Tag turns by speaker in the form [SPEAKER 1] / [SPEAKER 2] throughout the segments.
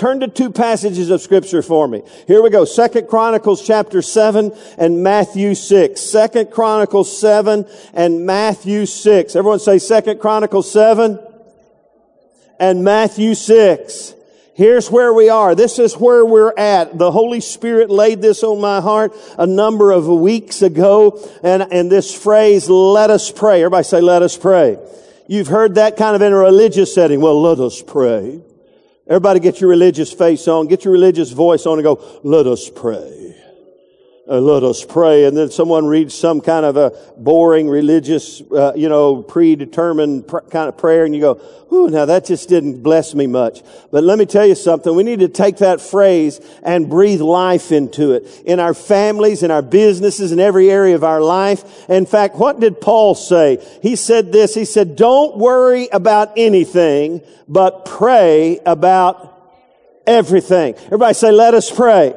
[SPEAKER 1] turn to two passages of scripture for me. Here we go. Second Chronicles chapter 7 and Matthew 6. Second Chronicles 7 and Matthew 6. Everyone say Second Chronicles 7 and Matthew 6. Here's where we are. This is where we're at. The Holy Spirit laid this on my heart a number of weeks ago. And, and this phrase, let us pray. Everybody say, let us pray. You've heard that kind of in a religious setting. Well, let us pray. Everybody get your religious face on, get your religious voice on and go, let us pray uh, let us pray. And then someone reads some kind of a boring religious, uh, you know, predetermined pr- kind of prayer and you go, ooh, now that just didn't bless me much. But let me tell you something. We need to take that phrase and breathe life into it in our families, in our businesses, in every area of our life. In fact, what did Paul say? He said this. He said, don't worry about anything, but pray about everything. Everybody say, let us pray.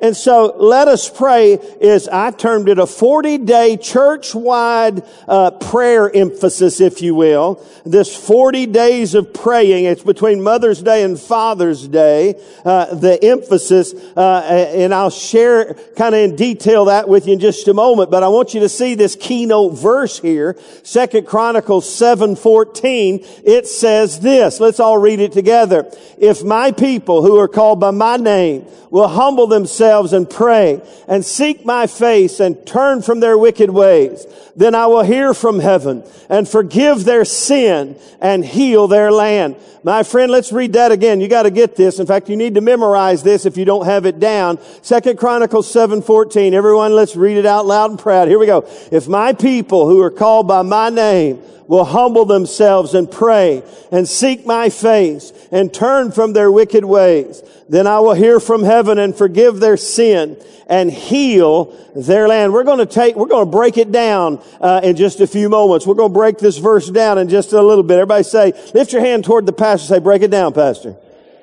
[SPEAKER 1] And so let us pray is, I termed it a 40 day church wide uh, prayer emphasis, if you will. This 40 days of praying, it's between Mother's Day and Father's Day, uh, the emphasis, uh, and I'll share kind of in detail that with you in just a moment, but I want you to see this keynote verse here, Second Chronicles 7:14. It says this. Let's all read it together. If my people who are called by my name will humble themselves and pray and seek my face and turn from their wicked ways, then I will hear from heaven and forgive their sin and heal their land. My friend, let's read that again. You got to get this. In fact, you need to memorize this if you don't have it down. Second Chronicles 7:14. Everyone, let's read it out loud and proud. Here we go. If my people who are called by my name will humble themselves and pray and seek my face and turn from their wicked ways, then I will hear from heaven and forgive their sin and heal their land. We're going to take, we're going to break it down uh, in just a few moments. We're going to break this verse down in just a little bit. Everybody say, lift your hand toward the pastor. Say, break it down, pastor.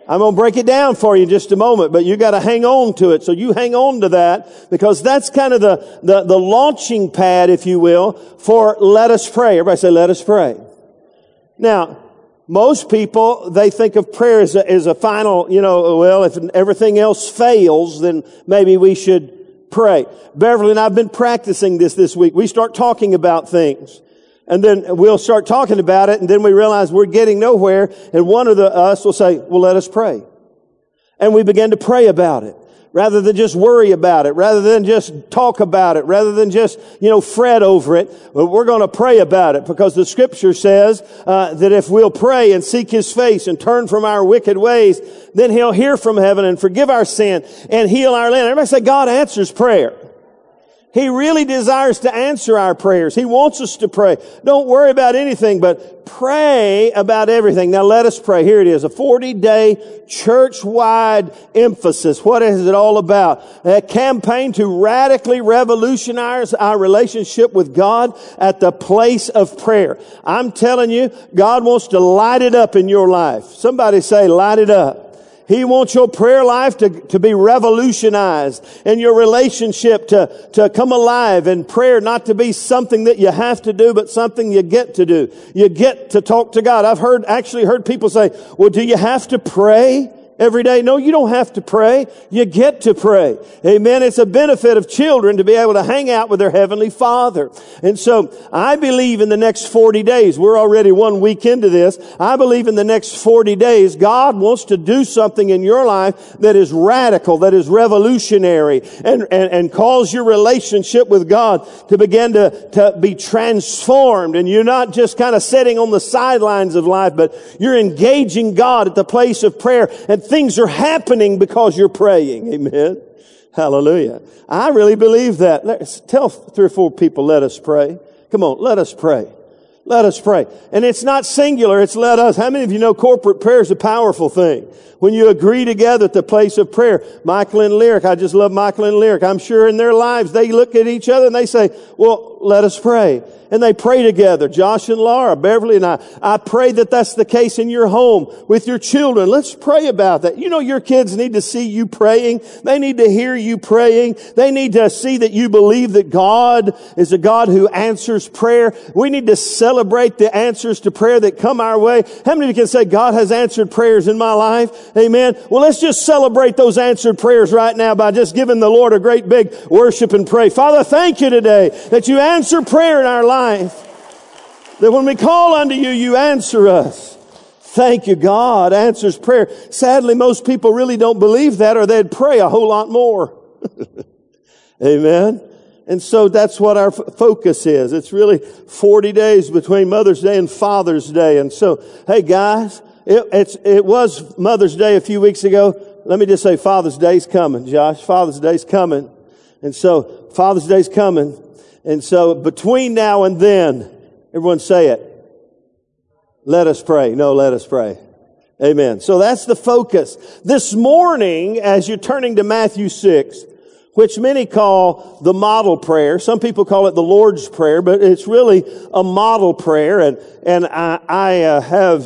[SPEAKER 1] I'm going to break it down for you in just a moment, but you got to hang on to it. So you hang on to that because that's kind of the, the, the launching pad, if you will, for let us pray. Everybody say, let us pray. Now, most people, they think of prayer as a, as a final, you know, well, if everything else fails, then maybe we should pray. Beverly and I've been practicing this this week. We start talking about things. And then we'll start talking about it, and then we realize we're getting nowhere, and one of the, us will say, well, let us pray. And we begin to pray about it rather than just worry about it, rather than just talk about it, rather than just, you know, fret over it. we're going to pray about it because the scripture says uh, that if we'll pray and seek his face and turn from our wicked ways, then he'll hear from heaven and forgive our sin and heal our land. Everybody say God answers prayer. He really desires to answer our prayers. He wants us to pray. Don't worry about anything, but pray about everything. Now let us pray. Here it is, a 40 day church-wide emphasis. What is it all about? A campaign to radically revolutionize our relationship with God at the place of prayer. I'm telling you, God wants to light it up in your life. Somebody say, light it up. He wants your prayer life to, to be revolutionized and your relationship to, to come alive and prayer not to be something that you have to do, but something you get to do. You get to talk to God. I've heard, actually heard people say, well, do you have to pray? Every day. No, you don't have to pray. You get to pray. Amen. It's a benefit of children to be able to hang out with their heavenly father. And so I believe in the next 40 days, we're already one week into this. I believe in the next 40 days, God wants to do something in your life that is radical, that is revolutionary and, and, and cause your relationship with God to begin to, to be transformed. And you're not just kind of sitting on the sidelines of life, but you're engaging God at the place of prayer and things are happening because you're praying. Amen. Hallelujah. I really believe that. Let's tell three or four people, let us pray. Come on, let us pray. Let us pray. And it's not singular, it's let us. How many of you know corporate prayer is a powerful thing? When you agree together at the place of prayer. Michael and Lyric, I just love Michael and Lyric. I'm sure in their lives they look at each other and they say, well, let us pray. And they pray together. Josh and Laura, Beverly and I. I pray that that's the case in your home with your children. Let's pray about that. You know, your kids need to see you praying. They need to hear you praying. They need to see that you believe that God is a God who answers prayer. We need to celebrate the answers to prayer that come our way. How many of you can say God has answered prayers in my life? Amen. Well, let's just celebrate those answered prayers right now by just giving the Lord a great big worship and pray. Father, thank you today that you answer prayer in our life. That when we call unto you, you answer us. Thank you, God answers prayer. Sadly, most people really don't believe that or they'd pray a whole lot more. Amen. And so that's what our f- focus is. It's really 40 days between Mother's Day and Father's Day. And so, hey guys, it, it was Mother's Day a few weeks ago. Let me just say Father's Day's coming, Josh. Father's Day's coming. And so Father's Day's coming. And so between now and then, everyone say it. Let us pray. No, let us pray. Amen. So that's the focus. This morning, as you're turning to Matthew 6, which many call the model prayer. Some people call it the Lord's Prayer, but it's really a model prayer. And, and I, I uh, have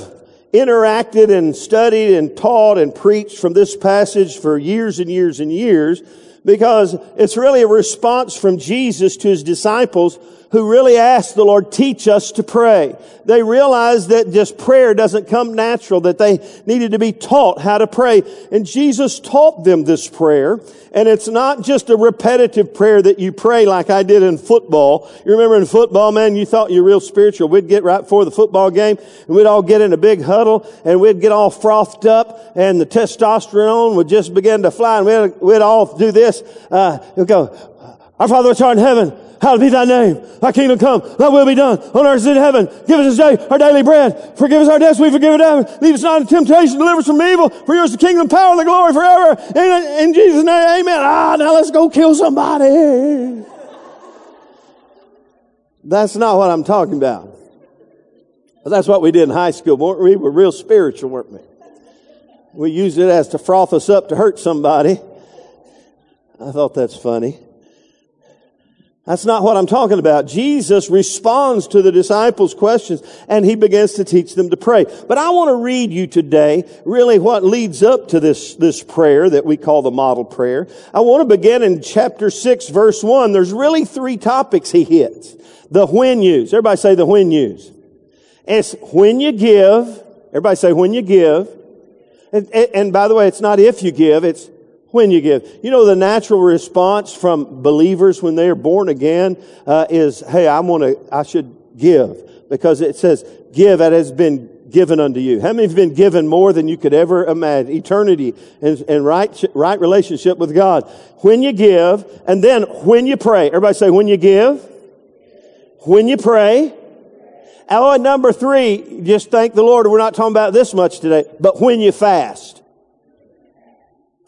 [SPEAKER 1] interacted and studied and taught and preached from this passage for years and years and years because it's really a response from Jesus to his disciples who really asked the Lord, teach us to pray. They realized that just prayer doesn't come natural, that they needed to be taught how to pray. And Jesus taught them this prayer. And it's not just a repetitive prayer that you pray like I did in football. You remember in football, man, you thought you're real spiritual. We'd get right before the football game and we'd all get in a big huddle and we'd get all frothed up and the testosterone would just begin to fly and we'd, we'd all do this. Uh, we'd go, our Father which art in heaven, Hallowed be thy name. Thy kingdom come. Thy will be done on earth as in heaven. Give us this day our daily bread. Forgive us our debts. We forgive them. Lead us not into temptation. Deliver us from evil. For yours is the kingdom, power, and the glory forever. In, in Jesus' name, amen. Ah, now let's go kill somebody. That's not what I'm talking about. But that's what we did in high school. weren't We were real spiritual, weren't we? We used it as to froth us up to hurt somebody. I thought that's funny. That's not what I'm talking about. Jesus responds to the disciples' questions and he begins to teach them to pray. But I want to read you today really what leads up to this, this prayer that we call the model prayer. I want to begin in chapter 6 verse 1. There's really three topics he hits. The when yous. Everybody say the when yous. It's when you give. Everybody say when you give. And, and, and by the way, it's not if you give, it's when you give. You know, the natural response from believers when they are born again uh, is, "Hey, I want to. I should give," because it says, "Give it has been given unto you." How many have been given more than you could ever imagine? Eternity and, and right right relationship with God. When you give, and then when you pray. Everybody say, "When you give." When you pray. Oh, and number three, just thank the Lord. We're not talking about this much today, but when you fast.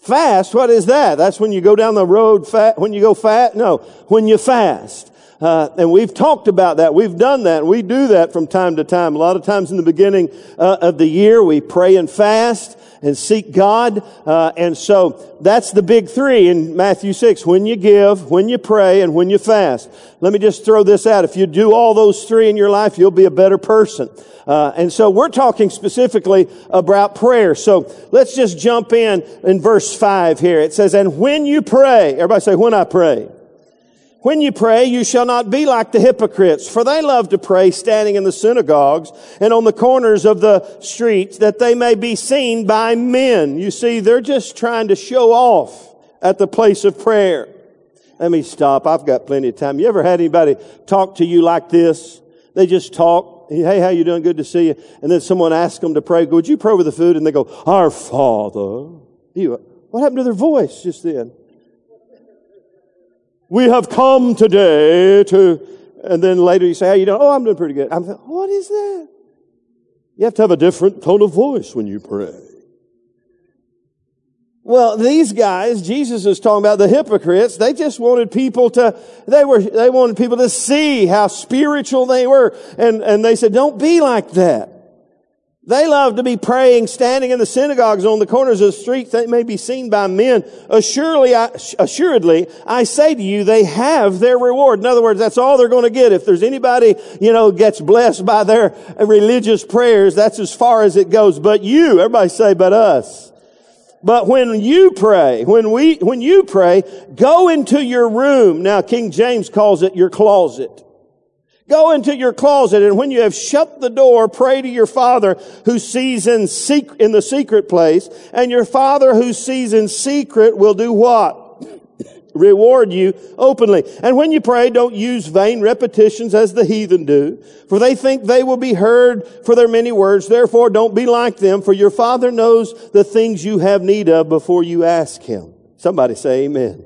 [SPEAKER 1] Fast, what is that? That's when you go down the road fat, when you go fat? No, when you fast. Uh, and we've talked about that. We've done that. We do that from time to time. A lot of times in the beginning uh, of the year, we pray and fast and seek God. Uh, and so that's the big three in Matthew 6. When you give, when you pray, and when you fast. Let me just throw this out. If you do all those three in your life, you'll be a better person. Uh, and so we're talking specifically about prayer. So let's just jump in in verse five here. It says, and when you pray, everybody say, when I pray. When you pray, you shall not be like the hypocrites, for they love to pray standing in the synagogues and on the corners of the streets that they may be seen by men. You see, they're just trying to show off at the place of prayer. Let me stop. I've got plenty of time. You ever had anybody talk to you like this? They just talk Hey, how you doing? Good to see you. And then someone asks them to pray. Would you pray over the food? And they go, Our Father. You, what happened to their voice just then? We have come today to, and then later you say, you? Oh, I'm doing pretty good. I'm what is that? You have to have a different tone of voice when you pray. Well, these guys, Jesus is talking about the hypocrites. They just wanted people to, they were, they wanted people to see how spiritual they were. And, and they said, don't be like that. They love to be praying, standing in the synagogues on the corners of the streets that may be seen by men. Assuredly, I, assuredly, I say to you, they have their reward. In other words, that's all they're going to get. If there's anybody, you know, gets blessed by their religious prayers, that's as far as it goes. But you, everybody say, but us. But when you pray, when we, when you pray, go into your room. Now, King James calls it your closet. Go into your closet and when you have shut the door, pray to your father who sees in secret, in the secret place and your father who sees in secret will do what? Reward you openly. And when you pray, don't use vain repetitions as the heathen do, for they think they will be heard for their many words. Therefore, don't be like them, for your father knows the things you have need of before you ask him. Somebody say amen.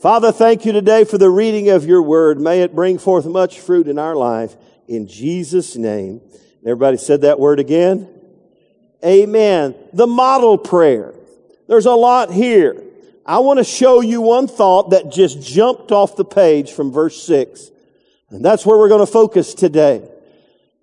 [SPEAKER 1] Father, thank you today for the reading of your word. May it bring forth much fruit in our life. In Jesus' name. Everybody said that word again? Amen. The model prayer. There's a lot here. I want to show you one thought that just jumped off the page from verse 6. And that's where we're going to focus today.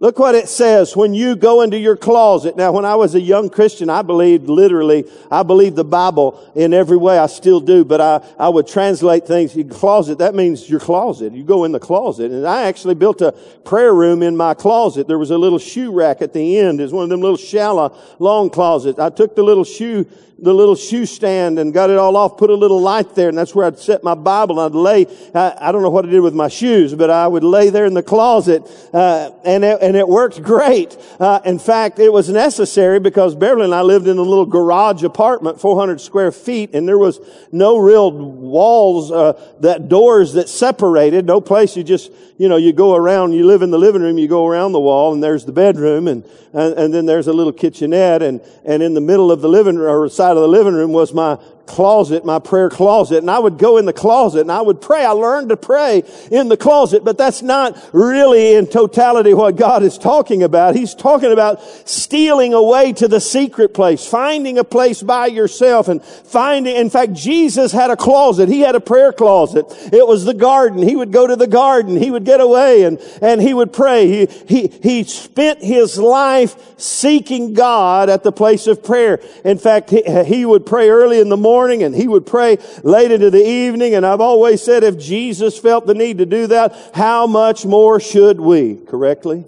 [SPEAKER 1] Look what it says when you go into your closet. Now, when I was a young Christian, I believed literally, I believed the Bible in every way. I still do, but I, I would translate things. Closet, that means your closet. You go in the closet. And I actually built a prayer room in my closet. There was a little shoe rack at the end. It's one of them little shallow, long closets. I took the little shoe the little shoe stand and got it all off, put a little light there, and that's where I'd set my Bible. I'd lay, I, I don't know what I did with my shoes, but I would lay there in the closet, uh, and it, and it worked great. Uh, in fact, it was necessary because Beverly and I lived in a little garage apartment, 400 square feet, and there was no real walls, uh, that doors that separated, no place you just, you know, you go around, you live in the living room, you go around the wall, and there's the bedroom, and, and, and then there's a little kitchenette, and, and in the middle of the living room, or side of the living room was my closet, my prayer closet, and I would go in the closet and I would pray. I learned to pray in the closet, but that's not really in totality what God is talking about. He's talking about stealing away to the secret place, finding a place by yourself and finding, in fact, Jesus had a closet. He had a prayer closet. It was the garden. He would go to the garden. He would get away and, and he would pray. He, he, he spent his life seeking God at the place of prayer. In fact, he, he would pray early in the morning morning and he would pray late into the evening. And I've always said if Jesus felt the need to do that, how much more should we? Correctly?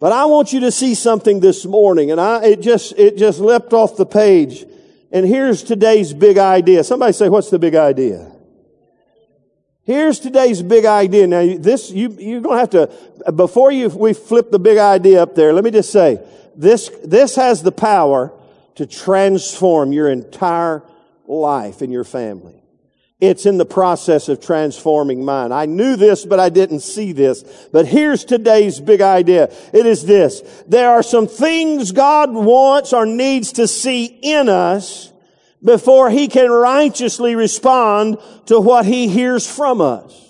[SPEAKER 1] But I want you to see something this morning and I, it just, it just leapt off the page. And here's today's big idea. Somebody say, what's the big idea? Here's today's big idea. Now, this, you, you're gonna have to, before you, we flip the big idea up there, let me just say, this, this has the power to transform your entire life and your family. It's in the process of transforming mine. I knew this, but I didn't see this. But here's today's big idea. It is this. There are some things God wants or needs to see in us before He can righteously respond to what He hears from us.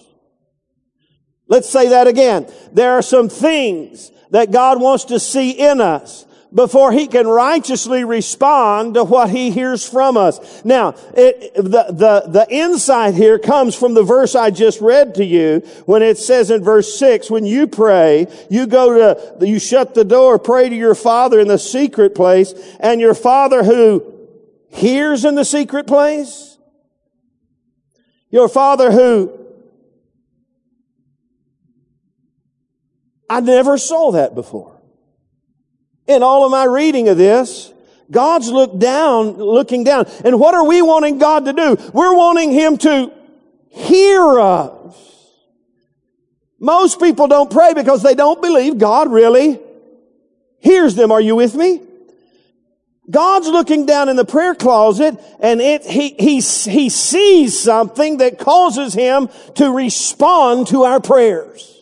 [SPEAKER 1] Let's say that again. There are some things that God wants to see in us before he can righteously respond to what he hears from us. Now, it, the, the, the insight here comes from the verse I just read to you when it says in verse 6, when you pray, you go to, you shut the door, pray to your father in the secret place, and your father who hears in the secret place, your father who I never saw that before. In all of my reading of this, God's looked down, looking down. And what are we wanting God to do? We're wanting Him to hear us. Most people don't pray because they don't believe God really hears them. Are you with me? God's looking down in the prayer closet and it, he, he, he sees something that causes him to respond to our prayers.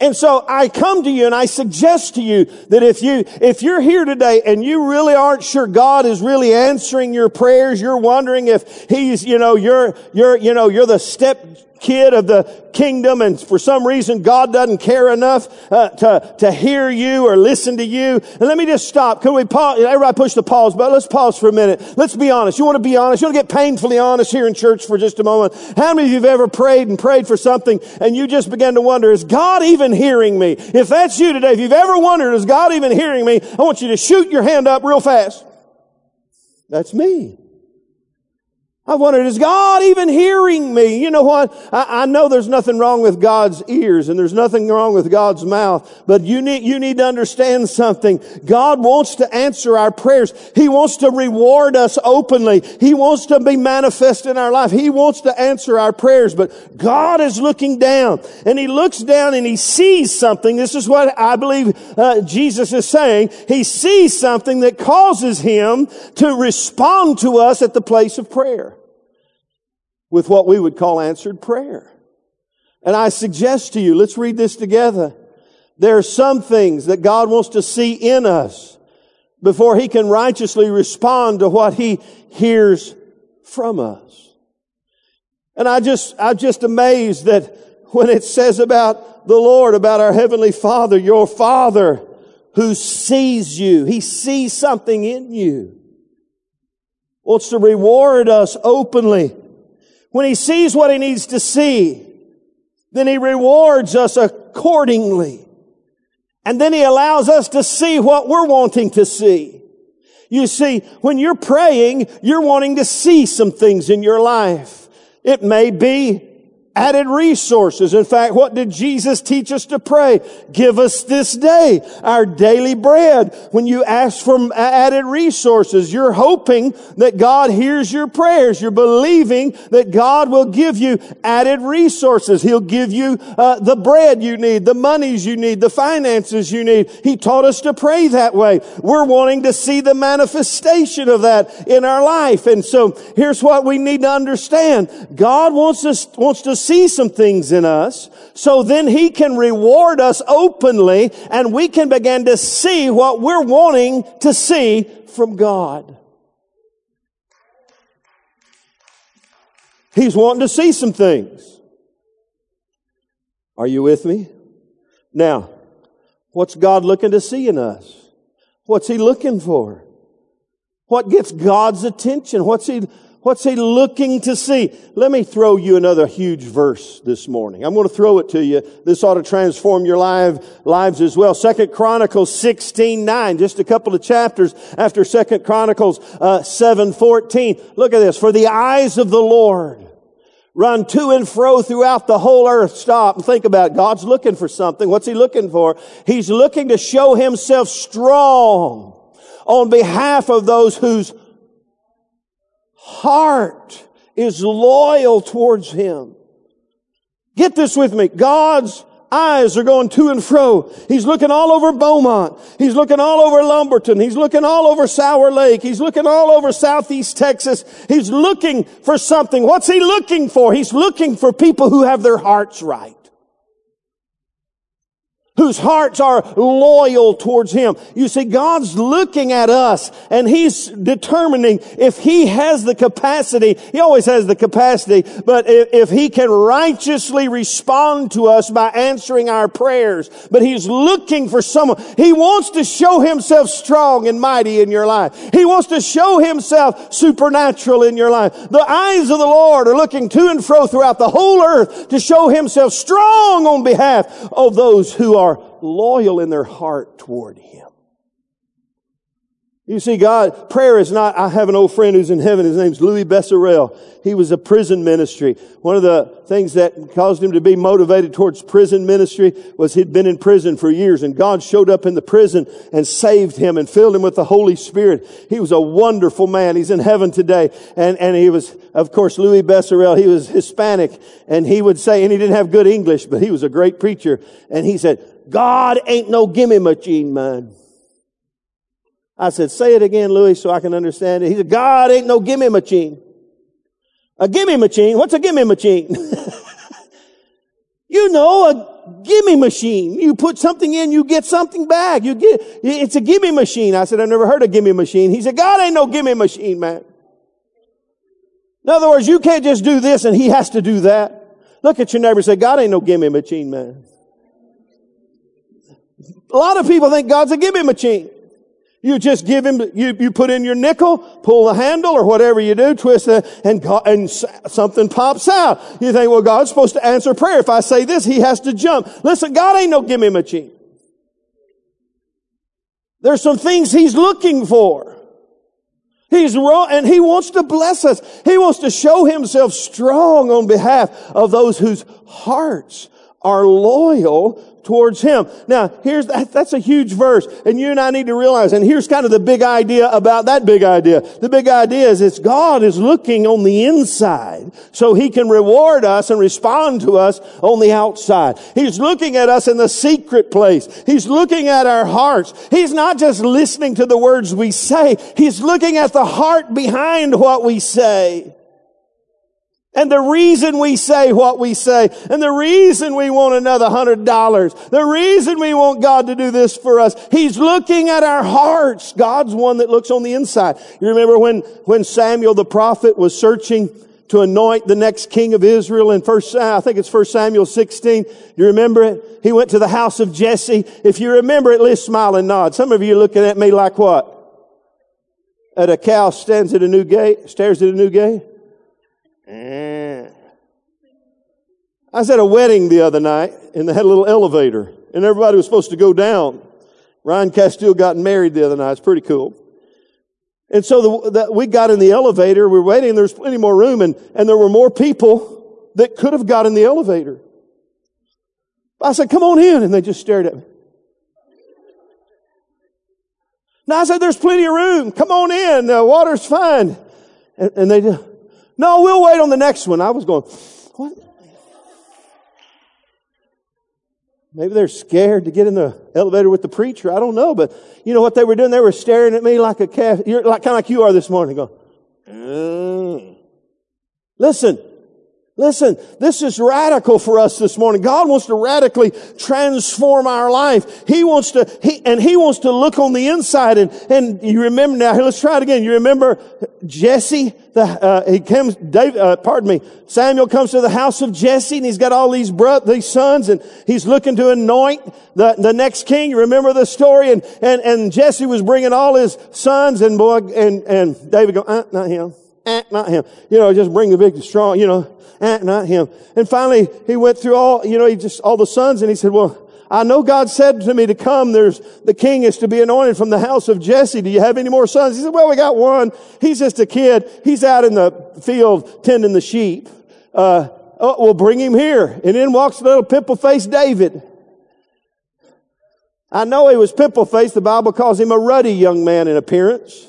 [SPEAKER 1] And so I come to you and I suggest to you that if you, if you're here today and you really aren't sure God is really answering your prayers, you're wondering if He's, you know, you're, you're, you know, you're the step kid of the kingdom and for some reason God doesn't care enough uh, to, to hear you or listen to you. And let me just stop. Can we pause? Everybody push the pause but Let's pause for a minute. Let's be honest. You want to be honest? You want to get painfully honest here in church for just a moment? How many of you have ever prayed and prayed for something and you just began to wonder, is God even hearing me? If that's you today, if you've ever wondered, is God even hearing me? I want you to shoot your hand up real fast. That's me. I wondered, is God even hearing me? You know what? I, I, know there's nothing wrong with God's ears and there's nothing wrong with God's mouth, but you need, you need to understand something. God wants to answer our prayers. He wants to reward us openly. He wants to be manifest in our life. He wants to answer our prayers, but God is looking down and He looks down and He sees something. This is what I believe uh, Jesus is saying. He sees something that causes Him to respond to us at the place of prayer with what we would call answered prayer. And I suggest to you, let's read this together. There are some things that God wants to see in us before He can righteously respond to what He hears from us. And I just, I'm just amazed that when it says about the Lord, about our Heavenly Father, your Father who sees you, He sees something in you, wants to reward us openly when he sees what he needs to see, then he rewards us accordingly. And then he allows us to see what we're wanting to see. You see, when you're praying, you're wanting to see some things in your life. It may be added resources. In fact, what did Jesus teach us to pray? Give us this day our daily bread. When you ask for added resources, you're hoping that God hears your prayers. You're believing that God will give you added resources. He'll give you uh, the bread you need, the monies you need, the finances you need. He taught us to pray that way. We're wanting to see the manifestation of that in our life. And so here's what we need to understand. God wants us, wants to see some things in us so then he can reward us openly and we can begin to see what we're wanting to see from God. He's wanting to see some things. Are you with me? Now, what's God looking to see in us? What's He looking for? What gets God's attention? What's He What's he looking to see? Let me throw you another huge verse this morning. I'm going to throw it to you. This ought to transform your life, lives as well. Second Chronicles 16, 9, just a couple of chapters after Second Chronicles uh, 7, 14. Look at this. For the eyes of the Lord run to and fro throughout the whole earth. Stop and think about it. God's looking for something. What's he looking for? He's looking to show himself strong on behalf of those whose heart is loyal towards Him. Get this with me. God's eyes are going to and fro. He's looking all over Beaumont. He's looking all over Lumberton. He's looking all over Sour Lake. He's looking all over Southeast Texas. He's looking for something. What's he looking for? He's looking for people who have their hearts right whose hearts are loyal towards Him. You see, God's looking at us and He's determining if He has the capacity, He always has the capacity, but if, if, He can righteously respond to us by answering our prayers, but He's looking for someone. He wants to show Himself strong and mighty in your life. He wants to show Himself supernatural in your life. The eyes of the Lord are looking to and fro throughout the whole earth to show Himself strong on behalf of those who are are loyal in their heart toward Him. You see, God, prayer is not, I have an old friend who's in heaven. His name's Louis Besserell. He was a prison ministry. One of the things that caused him to be motivated towards prison ministry was he'd been in prison for years and God showed up in the prison and saved him and filled him with the Holy Spirit. He was a wonderful man. He's in heaven today. And, and he was, of course, Louis Besserell. He was Hispanic and he would say, and he didn't have good English, but he was a great preacher. And he said, God ain't no gimme machine, man. I said, say it again, Louis, so I can understand it. He said, God ain't no gimme machine. A gimme machine? What's a gimme machine? You know, a gimme machine. You put something in, you get something back. You get, it's a gimme machine. I said, I've never heard of gimme machine. He said, God ain't no gimme machine, man. In other words, you can't just do this and he has to do that. Look at your neighbor and say, God ain't no gimme machine, man. A lot of people think God's a gimme machine. You just give him, you, you put in your nickel, pull the handle or whatever you do, twist it, and, God, and something pops out. You think, well, God's supposed to answer prayer. If I say this, he has to jump. Listen, God ain't no gimme machine. There's some things he's looking for. He's wrong, and he wants to bless us. He wants to show himself strong on behalf of those whose hearts are loyal towards Him. Now, here's that, that's a huge verse, and you and I need to realize, and here's kind of the big idea about that big idea. The big idea is it's God is looking on the inside, so He can reward us and respond to us on the outside. He's looking at us in the secret place. He's looking at our hearts. He's not just listening to the words we say, He's looking at the heart behind what we say. And the reason we say what we say, and the reason we want another hundred dollars, the reason we want God to do this for us, He's looking at our hearts. God's one that looks on the inside. You remember when, when Samuel the prophet was searching to anoint the next king of Israel in first, I think it's first Samuel 16. You remember it? He went to the house of Jesse. If you remember it, let's smile and nod. Some of you are looking at me like what? At a cow stands at a new gate, stares at a new gate? I was at a wedding the other night and they had a little elevator and everybody was supposed to go down. Ryan Castile got married the other night. It's pretty cool. And so the, the, we got in the elevator. We were waiting. There's plenty more room and, and there were more people that could have got in the elevator. I said, come on in. And they just stared at me. Now I said, there's plenty of room. Come on in. The water's fine. And, and they just, no, we'll wait on the next one. I was going, what? Maybe they're scared to get in the elevator with the preacher. I don't know, but you know what they were doing? They were staring at me like a calf. You're like, kind of like you are this morning. Going, mm. listen, Listen, this is radical for us this morning. God wants to radically transform our life. He wants to, he, and He wants to look on the inside and, and you remember now, let's try it again. You remember Jesse, the, uh, he comes, David, uh, pardon me, Samuel comes to the house of Jesse and he's got all these bro- these sons and he's looking to anoint the, the next king. You remember the story? And, and, and Jesse was bringing all his sons and boy, and, and David go, uh, not him, uh, not him. You know, just bring the big, strong, you know, eh, not him. And finally, he went through all, you know, he just, all the sons and he said, well, I know God said to me to come. There's, the king is to be anointed from the house of Jesse. Do you have any more sons? He said, well, we got one. He's just a kid. He's out in the field tending the sheep. Uh, oh, we'll bring him here. And in walks little pimple-faced David. I know he was pimple-faced. The Bible calls him a ruddy young man in appearance.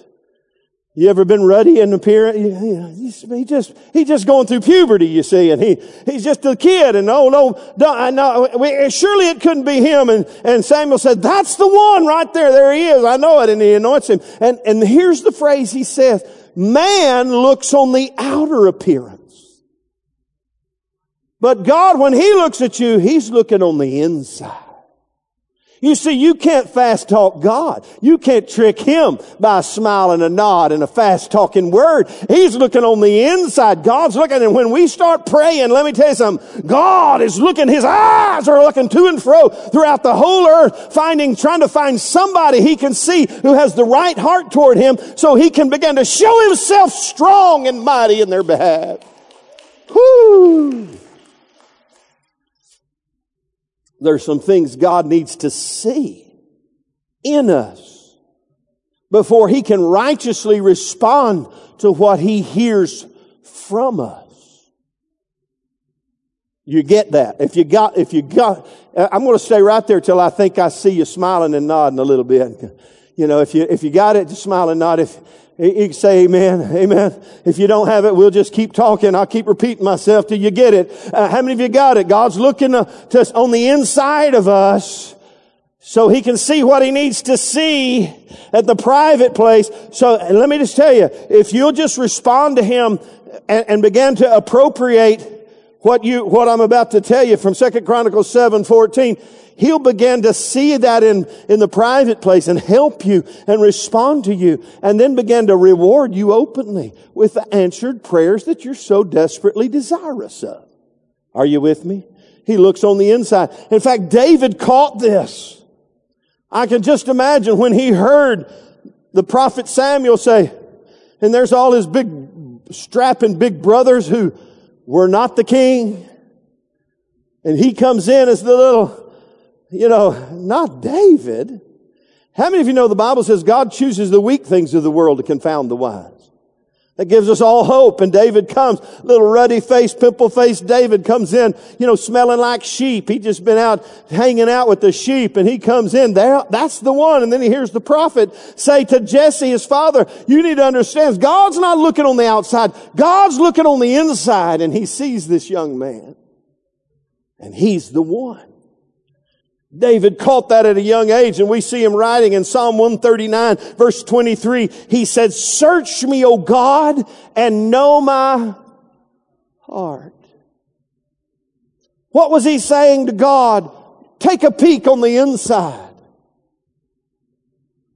[SPEAKER 1] You ever been ruddy in appearance? He just, he's just going through puberty, you see, and he, he's just a kid, and oh no, no, no surely it couldn't be him. And, and Samuel said, that's the one right there. There he is. I know it. And he anoints him. And, and here's the phrase he says, man looks on the outer appearance. But God, when he looks at you, he's looking on the inside. You see, you can't fast talk God. You can't trick Him by a smile and a nod and a fast talking word. He's looking on the inside. God's looking. And when we start praying, let me tell you something. God is looking. His eyes are looking to and fro throughout the whole earth, finding, trying to find somebody He can see who has the right heart toward Him so He can begin to show Himself strong and mighty in their behalf. Whoo! There's some things God needs to see in us before he can righteously respond to what he hears from us. You get that. If you got, if you got, I'm going to stay right there till I think I see you smiling and nodding a little bit. You know, if you, if you got it, just smile and nod. If, you say amen, amen. If you don't have it, we'll just keep talking. I'll keep repeating myself till you get it. Uh, how many of you got it? God's looking to us on the inside of us so he can see what he needs to see at the private place. So let me just tell you, if you'll just respond to him and, and begin to appropriate what you, what I'm about to tell you from 2 Chronicles 7, 14, He'll begin to see that in, in the private place and help you and respond to you and then begin to reward you openly with the answered prayers that you're so desperately desirous of. Are you with me? He looks on the inside. In fact, David caught this. I can just imagine when he heard the prophet Samuel say, and there's all his big strapping big brothers who were not the king. And he comes in as the little you know, not David. How many of you know the Bible says God chooses the weak things of the world to confound the wise? That gives us all hope. And David comes, little ruddy faced, pimple faced David comes in, you know, smelling like sheep. He just been out hanging out with the sheep and he comes in there. That's the one. And then he hears the prophet say to Jesse, his father, you need to understand God's not looking on the outside. God's looking on the inside and he sees this young man and he's the one. David caught that at a young age and we see him writing in Psalm 139 verse 23. He said, search me, O God, and know my heart. What was he saying to God? Take a peek on the inside.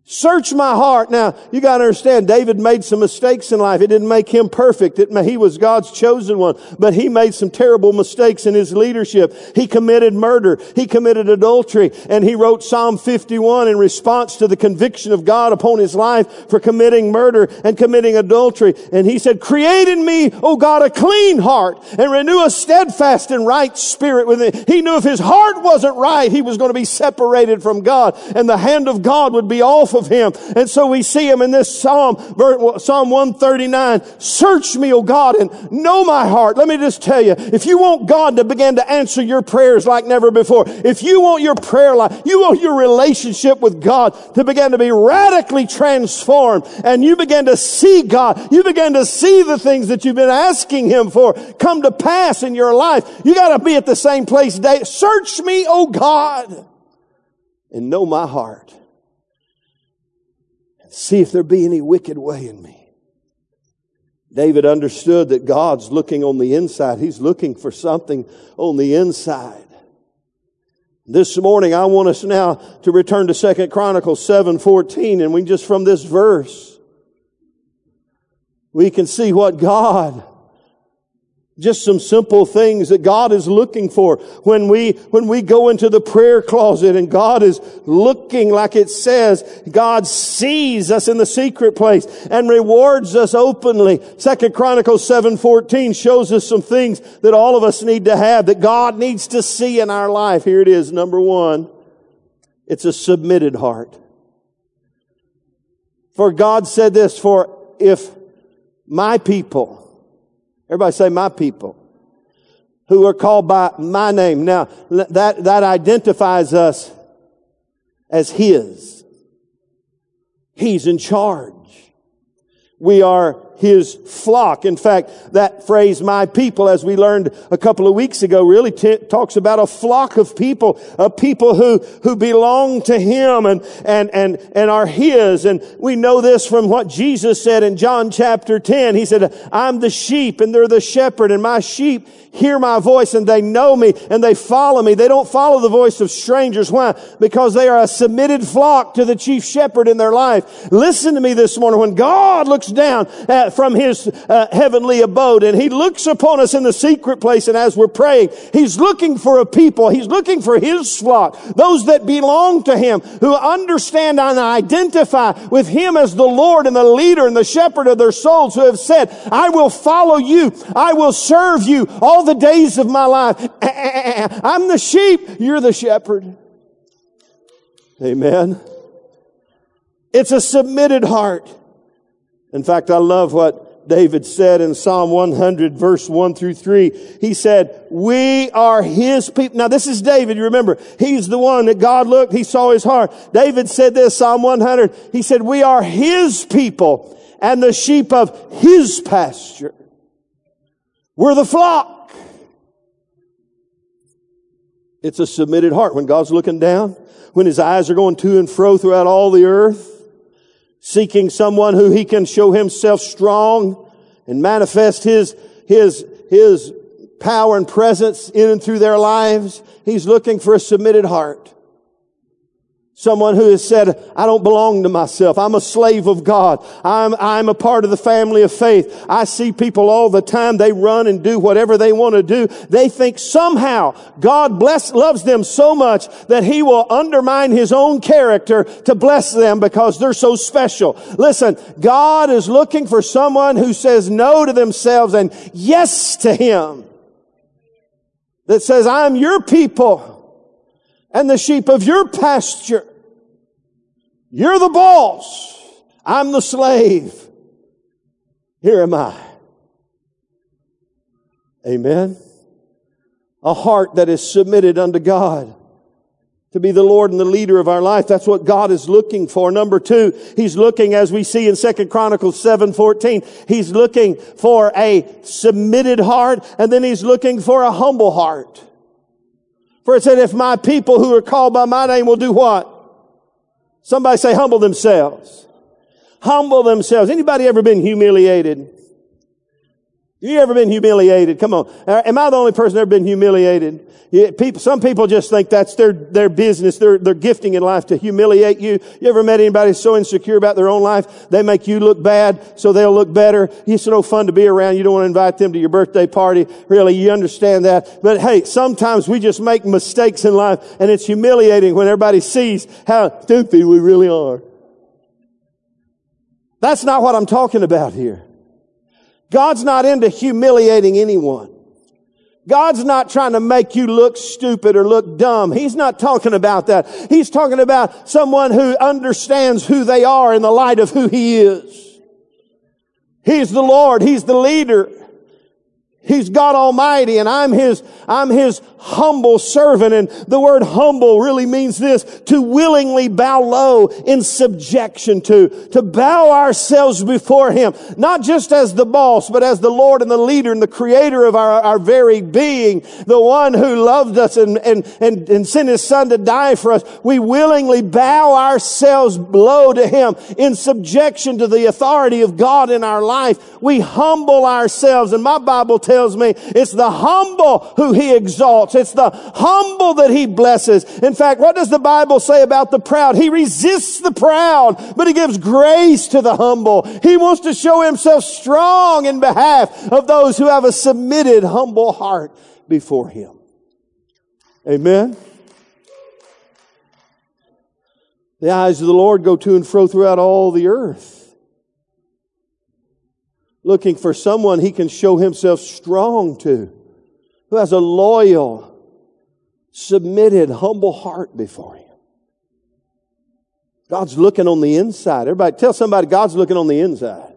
[SPEAKER 1] Search my heart. Now, you gotta understand, David made some mistakes in life. It didn't make him perfect. It, he was God's chosen one, but he made some terrible mistakes in his leadership. He committed murder. He committed adultery, and he wrote Psalm 51 in response to the conviction of God upon his life for committing murder and committing adultery. And he said, create in me, O God, a clean heart and renew a steadfast and right spirit within. He knew if his heart wasn't right, he was going to be separated from God and the hand of God would be off of him. And so we see him in this Psalm, Psalm 139. Search me, O God, and know my heart. Let me just tell you, if you want God to begin to answer your prayers like never before, if you want your prayer life, you want your relationship with God to begin to be radically transformed, and you begin to see God, you begin to see the things that you've been asking Him for come to pass in your life. You gotta be at the same place today. Search me, O God, and know my heart see if there be any wicked way in me. David understood that God's looking on the inside. He's looking for something on the inside. This morning, I want us now to return to Second Chronicles 7:14, and we just from this verse, we can see what God just some simple things that God is looking for. When we, when we go into the prayer closet and God is looking like it says, God sees us in the secret place and rewards us openly. Second Chronicles 7:14 shows us some things that all of us need to have, that God needs to see in our life. Here it is, number one. It's a submitted heart. For God said this, for if my people, Everybody say, my people. Who are called by my name. Now, that, that identifies us as His. He's in charge. We are his flock. In fact, that phrase, my people, as we learned a couple of weeks ago, really t- talks about a flock of people, of people who, who belong to him and, and, and, and are his. And we know this from what Jesus said in John chapter 10. He said, I'm the sheep and they're the shepherd and my sheep hear my voice and they know me and they follow me. They don't follow the voice of strangers. Why? Because they are a submitted flock to the chief shepherd in their life. Listen to me this morning. When God looks down at, from his uh, heavenly abode and he looks upon us in the secret place and as we're praying, he's looking for a people. He's looking for his flock. Those that belong to him, who understand and identify with him as the Lord and the leader and the shepherd of their souls who have said, I will follow you. I will serve you all the days of my life. I'm the sheep. You're the shepherd. Amen. It's a submitted heart. In fact, I love what David said in Psalm 100 verse 1 through 3. He said, we are his people. Now this is David. You remember, he's the one that God looked. He saw his heart. David said this, Psalm 100. He said, we are his people and the sheep of his pasture. We're the flock. It's a submitted heart. When God's looking down, when his eyes are going to and fro throughout all the earth, seeking someone who he can show himself strong and manifest his, his, his power and presence in and through their lives. He's looking for a submitted heart. Someone who has said, I don't belong to myself. I'm a slave of God. I'm, I'm a part of the family of faith. I see people all the time. They run and do whatever they want to do. They think somehow God bless, loves them so much that he will undermine his own character to bless them because they're so special. Listen, God is looking for someone who says no to themselves and yes to him. That says, I'm your people and the sheep of your pasture. You're the boss. I'm the slave. Here am I. Amen. A heart that is submitted unto God to be the Lord and the leader of our life. That's what God is looking for. Number two, He's looking, as we see in Second Chronicles 7, 14, He's looking for a submitted heart, and then He's looking for a humble heart. For it said, if my people who are called by my name will do what? Somebody say humble themselves. Humble themselves. Anybody ever been humiliated? You ever been humiliated? Come on. Uh, am I the only person ever been humiliated? Some people just think that's their, their business, their, their gifting in life to humiliate you. You ever met anybody so insecure about their own life, they make you look bad so they'll look better? It's no fun to be around. You don't want to invite them to your birthday party. Really, you understand that. But hey, sometimes we just make mistakes in life and it's humiliating when everybody sees how stupid we really are. That's not what I'm talking about here. God's not into humiliating anyone. God's not trying to make you look stupid or look dumb. He's not talking about that. He's talking about someone who understands who they are in the light of who He is. He's the Lord. He's the leader. He's God Almighty and I'm His, I'm His humble servant. And the word humble really means this, to willingly bow low in subjection to, to bow ourselves before Him, not just as the boss, but as the Lord and the leader and the creator of our, our very being, the one who loved us and, and, and, and sent His Son to die for us. We willingly bow ourselves low to Him in subjection to the authority of God in our life. We humble ourselves and my Bible tells tells me it's the humble who he exalts. It's the humble that he blesses. In fact, what does the Bible say about the proud? He resists the proud, but he gives grace to the humble. He wants to show himself strong in behalf of those who have a submitted, humble heart before him. Amen. The eyes of the Lord go to and fro throughout all the earth looking for someone he can show himself strong to, who has a loyal, submitted, humble heart before him. God's looking on the inside. Everybody tell somebody God's looking on the inside.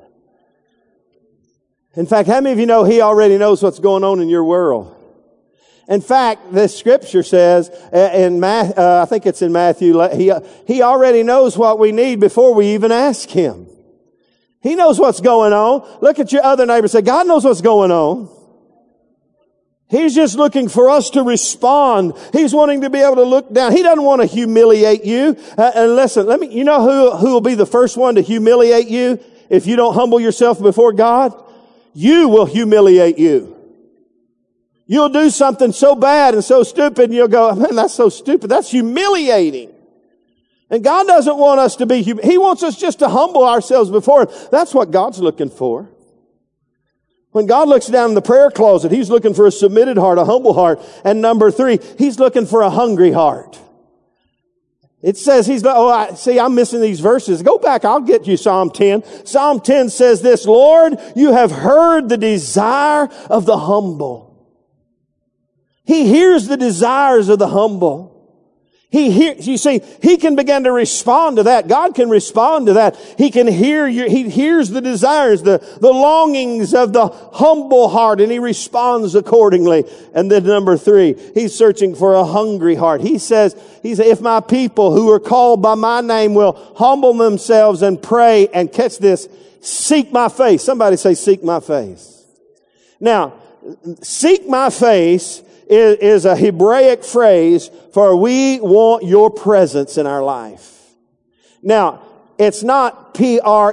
[SPEAKER 1] In fact, how many of you know he already knows what's going on in your world? In fact, this scripture says uh, in Math, uh, I think it's in Matthew, he, he already knows what we need before we even ask him. He knows what's going on. Look at your other neighbor say, God knows what's going on. He's just looking for us to respond. He's wanting to be able to look down. He doesn't want to humiliate you. Uh, and listen, let me, you know who, who will be the first one to humiliate you if you don't humble yourself before God? You will humiliate you. You'll do something so bad and so stupid and you'll go, man, that's so stupid. That's humiliating. And God doesn't want us to be, He wants us just to humble ourselves before Him. That's what God's looking for. When God looks down in the prayer closet, He's looking for a submitted heart, a humble heart. And number three, He's looking for a hungry heart. It says he's, oh, I, see, I'm missing these verses. Go back. I'll get you Psalm 10. Psalm 10 says this, Lord, you have heard the desire of the humble. He hears the desires of the humble. He hears, you see, he can begin to respond to that. God can respond to that. He can hear you, he hears the desires, the, the longings of the humble heart, and he responds accordingly. And then number three, he's searching for a hungry heart. He says, he says, if my people who are called by my name will humble themselves and pray and catch this, seek my face. Somebody say, seek my face. Now, seek my face is, is a Hebraic phrase for we want your presence in our life. Now, it's not P-R-E-S-E-N-T-S.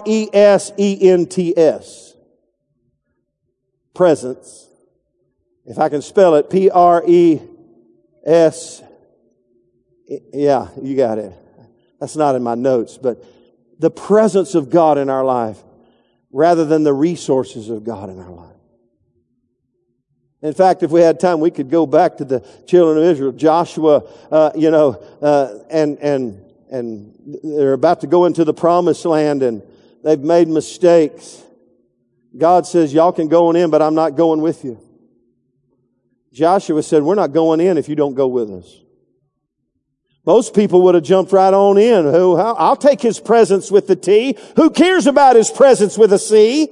[SPEAKER 1] Presence. If I can spell it, P-R-E-S. Yeah, you got it. That's not in my notes, but the presence of God in our life rather than the resources of God in our life. In fact, if we had time, we could go back to the children of Israel. Joshua, uh, you know, uh, and and and they're about to go into the promised land, and they've made mistakes. God says, "Y'all can go on in, but I'm not going with you." Joshua said, "We're not going in if you don't go with us." Most people would have jumped right on in. Who? I'll take his presence with the T. Who cares about his presence with a C?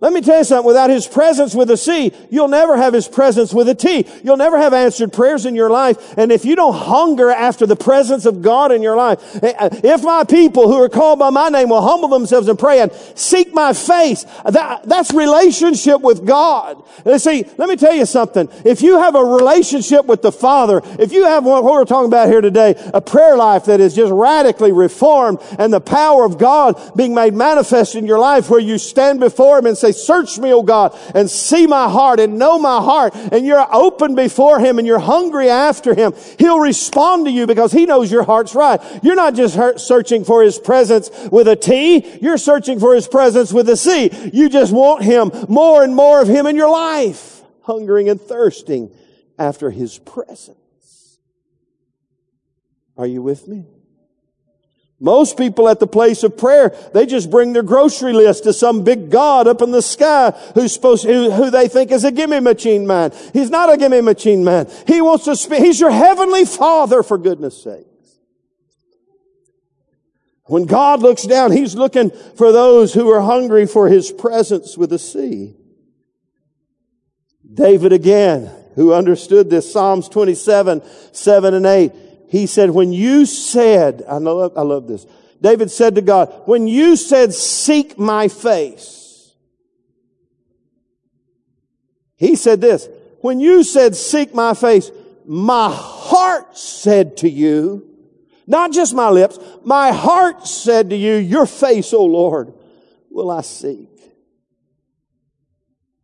[SPEAKER 1] Let me tell you something. Without His presence with a C, you'll never have His presence with a T. You'll never have answered prayers in your life. And if you don't hunger after the presence of God in your life, eh, eh, if my people who are called by my name will humble themselves and pray and seek my face, that, that's relationship with God. And see, let me tell you something. If you have a relationship with the Father, if you have what we're talking about here today, a prayer life that is just radically reformed and the power of God being made manifest in your life where you stand before Him and say, say, search me, O God, and see my heart and know my heart. And you're open before Him and you're hungry after Him. He'll respond to you because He knows your heart's right. You're not just searching for His presence with a T. You're searching for His presence with a C. You just want Him, more and more of Him in your life. Hungering and thirsting after His presence. Are you with me? Most people at the place of prayer, they just bring their grocery list to some big God up in the sky who's supposed, who, who they think is a gimme machine man. He's not a gimme machine man. He wants to speak. He's your heavenly father for goodness sakes. When God looks down, He's looking for those who are hungry for His presence with a C. David again, who understood this, Psalms 27, 7 and 8. He said, when you said, I love, I love this. David said to God, when you said, seek my face, he said this, when you said, seek my face, my heart said to you, not just my lips, my heart said to you, your face, O Lord, will I seek.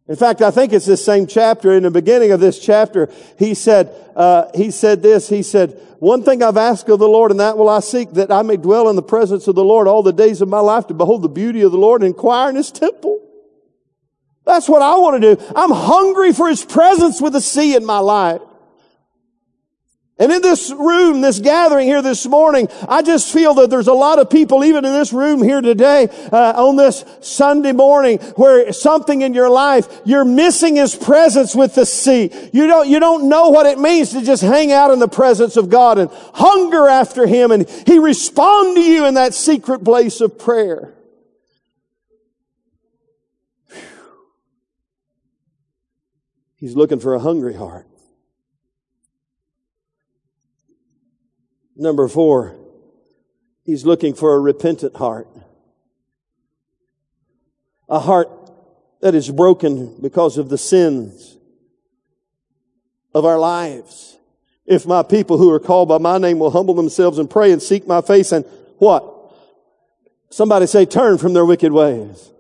[SPEAKER 1] In fact, I think it's this same chapter. In the beginning of this chapter, he said, uh, he said this. He said, "One thing I've asked of the Lord, and that will I seek, that I may dwell in the presence of the Lord all the days of my life, to behold the beauty of the Lord and inquire in His temple." That's what I want to do. I'm hungry for His presence with a C in my life. And in this room, this gathering here this morning, I just feel that there's a lot of people, even in this room here today, uh, on this Sunday morning, where something in your life, you're missing His presence with the C. You don't, you don't know what it means to just hang out in the presence of God and hunger after Him and He respond to you in that secret place of prayer. He's looking for a hungry heart. Number four, he's looking for a repentant heart. A heart that is broken because of the sins of our lives. If my people who are called by my name will humble themselves and pray and seek my face and what? Somebody say turn from their wicked ways.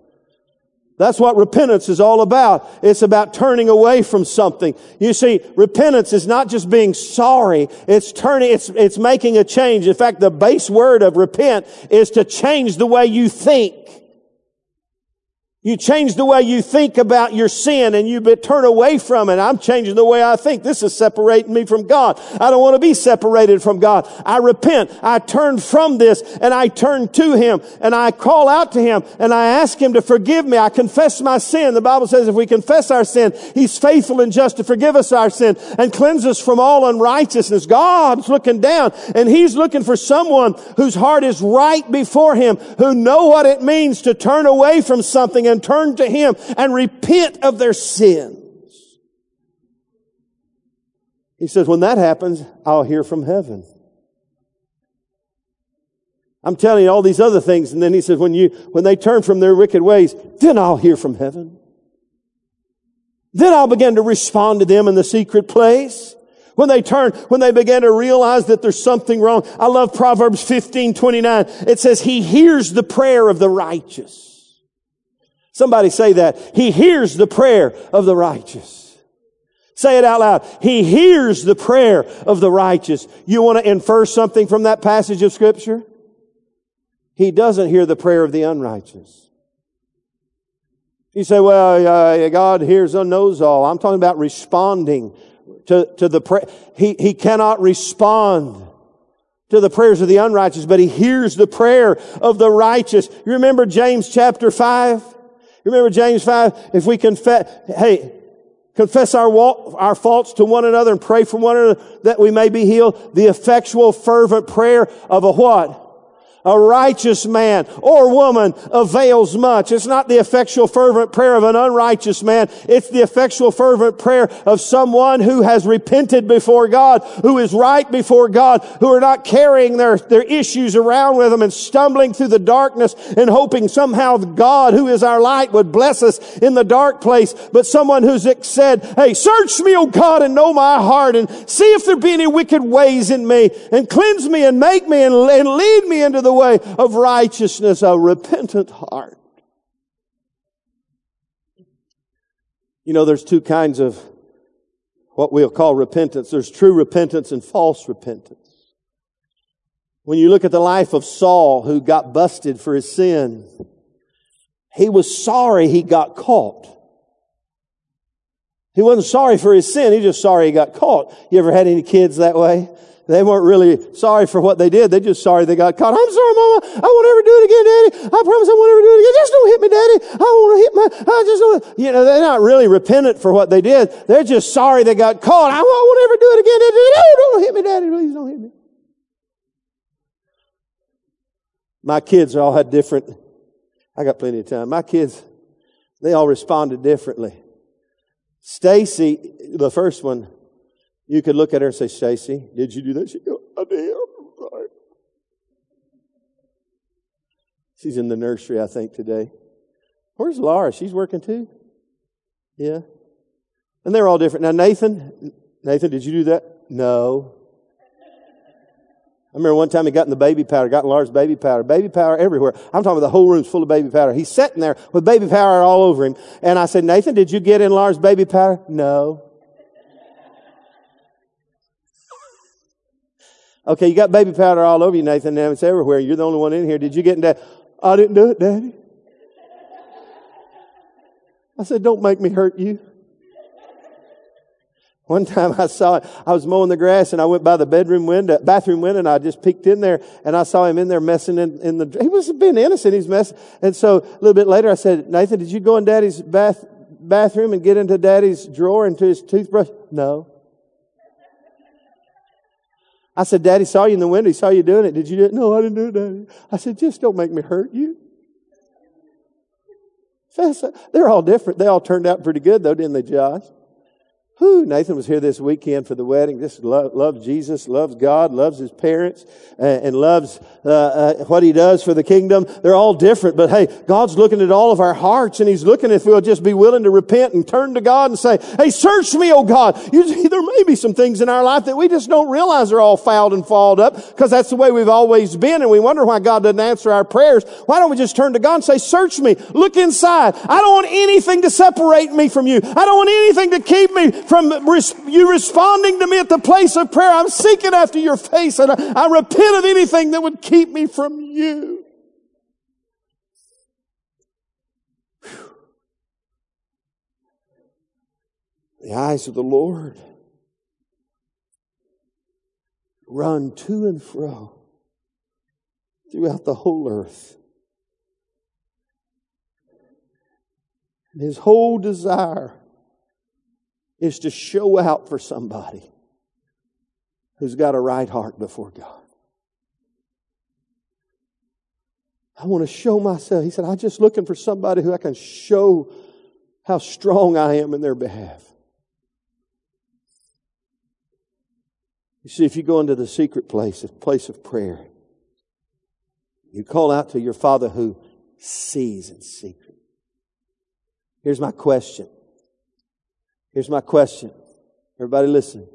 [SPEAKER 1] That's what repentance is all about. It's about turning away from something. You see, repentance is not just being sorry. It's turning, it's, it's making a change. In fact, the base word of repent is to change the way you think. You change the way you think about your sin and you turn away from it. I'm changing the way I think. This is separating me from God. I don't want to be separated from God. I repent. I turn from this and I turn to Him and I call out to Him and I ask Him to forgive me. I confess my sin. The Bible says if we confess our sin, He's faithful and just to forgive us our sin and cleanse us from all unrighteousness. God's looking down and He's looking for someone whose heart is right before Him, who know what it means to turn away from something and turn to Him and repent of their sins. He says, when that happens, I'll hear from heaven. I'm telling you all these other things. And then he says, when you, when they turn from their wicked ways, then I'll hear from heaven. Then I'll begin to respond to them in the secret place. When they turn, when they begin to realize that there's something wrong. I love Proverbs 15, 29. It says, He hears the prayer of the righteous. Somebody say that. He hears the prayer of the righteous. Say it out loud. He hears the prayer of the righteous. You want to infer something from that passage of scripture? He doesn't hear the prayer of the unrighteous. You say, well, uh, God hears and knows all. I'm talking about responding to, to the prayer. He, he cannot respond to the prayers of the unrighteous, but he hears the prayer of the righteous. You remember James chapter 5? Remember James 5? If we confess, hey, confess our, our faults to one another and pray for one another that we may be healed. The effectual fervent prayer of a what? A righteous man or woman avails much. It's not the effectual fervent prayer of an unrighteous man. It's the effectual fervent prayer of someone who has repented before God, who is right before God, who are not carrying their, their issues around with them and stumbling through the darkness and hoping somehow God, who is our light, would bless us in the dark place. But someone who's said, Hey, search me, O God, and know my heart and see if there be any wicked ways in me and cleanse me and make me and, and lead me into the way of righteousness, a repentant heart. You know, there's two kinds of what we'll call repentance. There's true repentance and false repentance. When you look at the life of Saul, who got busted for his sin, he was sorry he got caught. He wasn't sorry for his sin, he just sorry he got caught. You ever had any kids that way? They weren't really sorry for what they did. They just sorry they got caught. I'm sorry, Mama. I won't ever do it again, Daddy. I promise I won't ever do it again. Just don't hit me, Daddy. I won't hit my, I just don't. You know, they're not really repentant for what they did. They're just sorry they got caught. I won't, I won't ever do it again, Daddy. No, don't hit me, Daddy. Please don't hit me. My kids all had different, I got plenty of time. My kids, they all responded differently. Stacy, the first one, you could look at her and say, Stacy, did you do that? She'd go, I did. I'm sorry. She's in the nursery, I think, today. Where's Laura? She's working too? Yeah. And they're all different. Now, Nathan, Nathan, did you do that? No. I remember one time he got in the baby powder, got in Laura's baby powder, baby powder everywhere. I'm talking about the whole room's full of baby powder. He's sitting there with baby powder all over him. And I said, Nathan, did you get in Laura's baby powder? No. Okay, you got baby powder all over you, Nathan. Now it's everywhere. You're the only one in here. Did you get in that? I didn't do it, Daddy. I said, don't make me hurt you. One time I saw it. I was mowing the grass and I went by the bedroom window, bathroom window and I just peeked in there and I saw him in there messing in, in the, he was being innocent. He's messing. And so a little bit later I said, Nathan, did you go in daddy's bath, bathroom and get into daddy's drawer into his toothbrush? No. I said, Daddy saw you in the window. He saw you doing it. Did you do it? No, I didn't do it, Daddy. I said, just don't make me hurt you. They're all different. They all turned out pretty good though, didn't they, Josh? Whew, Nathan was here this weekend for the wedding. Just love, loves Jesus, loves God, loves his parents, uh, and loves uh, uh, what he does for the kingdom. They're all different, but hey, God's looking at all of our hearts, and He's looking if we'll just be willing to repent and turn to God and say, "Hey, search me, oh God." You, there may be some things in our life that we just don't realize are all fouled and fouled up because that's the way we've always been, and we wonder why God doesn't answer our prayers. Why don't we just turn to God and say, "Search me, look inside. I don't want anything to separate me from you. I don't want anything to keep me." From you responding to me at the place of prayer. I'm seeking after your face and I, I repent of anything that would keep me from you. The eyes of the Lord run to and fro throughout the whole earth. And his whole desire is to show out for somebody who's got a right heart before God. I want to show myself. He said, I'm just looking for somebody who I can show how strong I am in their behalf. You see, if you go into the secret place, a place of prayer, you call out to your Father who sees in secret. Here's my question Here's my question. Everybody listen.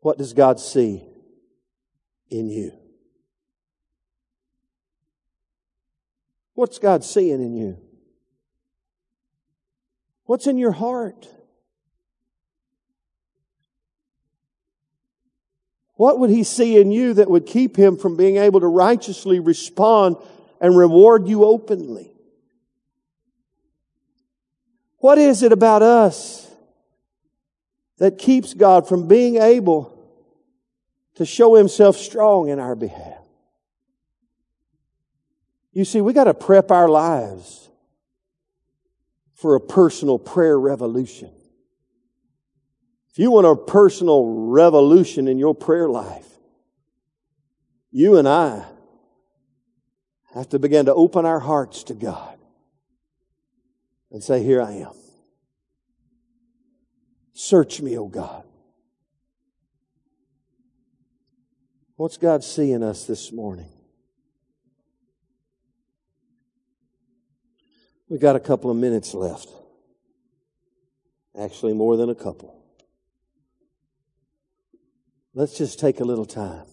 [SPEAKER 1] What does God see in you? What's God seeing in you? What's in your heart? What would he see in you that would keep him from being able to righteously respond and reward you openly? What is it about us that keeps God from being able to show himself strong in our behalf? You see, we got to prep our lives for a personal prayer revolution. If you want a personal revolution in your prayer life, you and I have to begin to open our hearts to God and say, Here I am. Search me, O God. What's God seeing us this morning? We've got a couple of minutes left. Actually, more than a couple. Let's just take a little time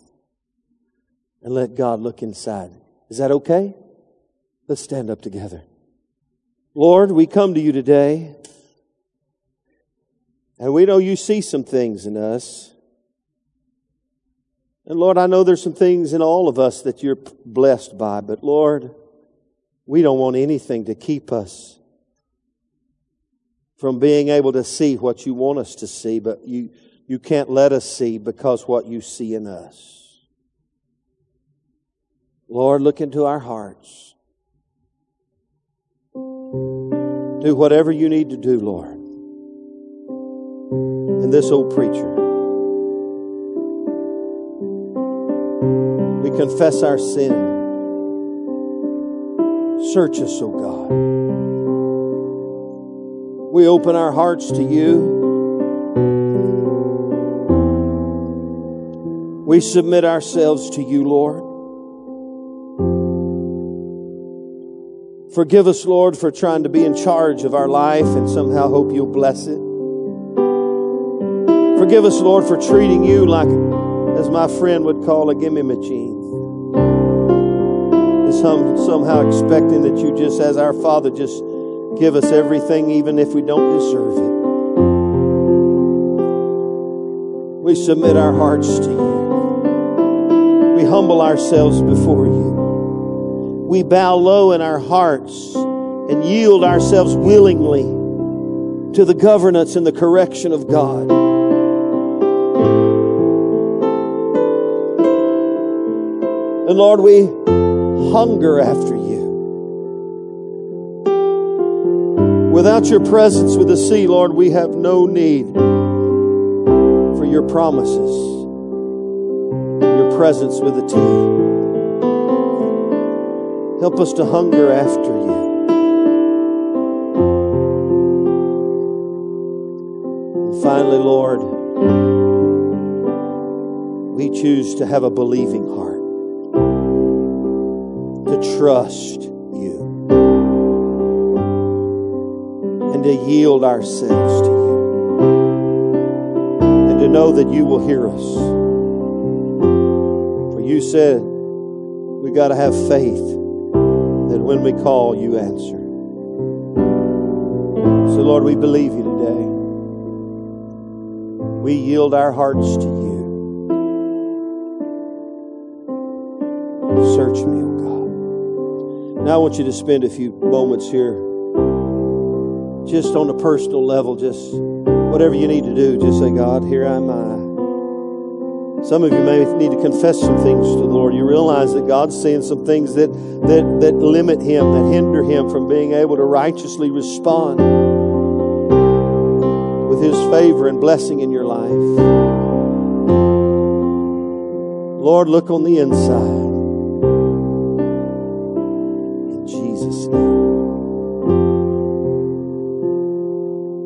[SPEAKER 1] and let God look inside. Is that okay? Let's stand up together. Lord, we come to you today, and we know you see some things in us. And Lord, I know there's some things in all of us that you're blessed by, but Lord, we don't want anything to keep us from being able to see what you want us to see, but you, you can't let us see because what you see in us. Lord, look into our hearts. Do whatever you need to do, Lord. And this old preacher, we confess our sin. Search us, O oh God. We open our hearts to you. We submit ourselves to you, Lord. Forgive us, Lord, for trying to be in charge of our life and somehow hope you'll bless it. Forgive us, Lord, for treating you like, as my friend would call a gimme machine. Some, somehow expecting that you just, as our Father, just give us everything even if we don't deserve it. We submit our hearts to you we humble ourselves before you. We bow low in our hearts and yield ourselves willingly to the governance and the correction of God. And Lord, we hunger after you. Without your presence with the C, Lord, we have no need for your promises your presence with a T. Help us to hunger after you. And finally, Lord, we choose to have a believing heart, trust you, and to yield ourselves to you, and to know that you will hear us For you said we got to have faith that when we call, you answer. So, Lord, we believe you today. We yield our hearts to you. Search me. Now I want you to spend a few moments here, just on a personal level, just whatever you need to do, just say, God, here I am I. Some of you may need to confess some things to the Lord. You realize that God's saying some things that, that, that limit Him, that hinder Him from being able to righteously respond with His favor and blessing in your life. Lord, look on the inside.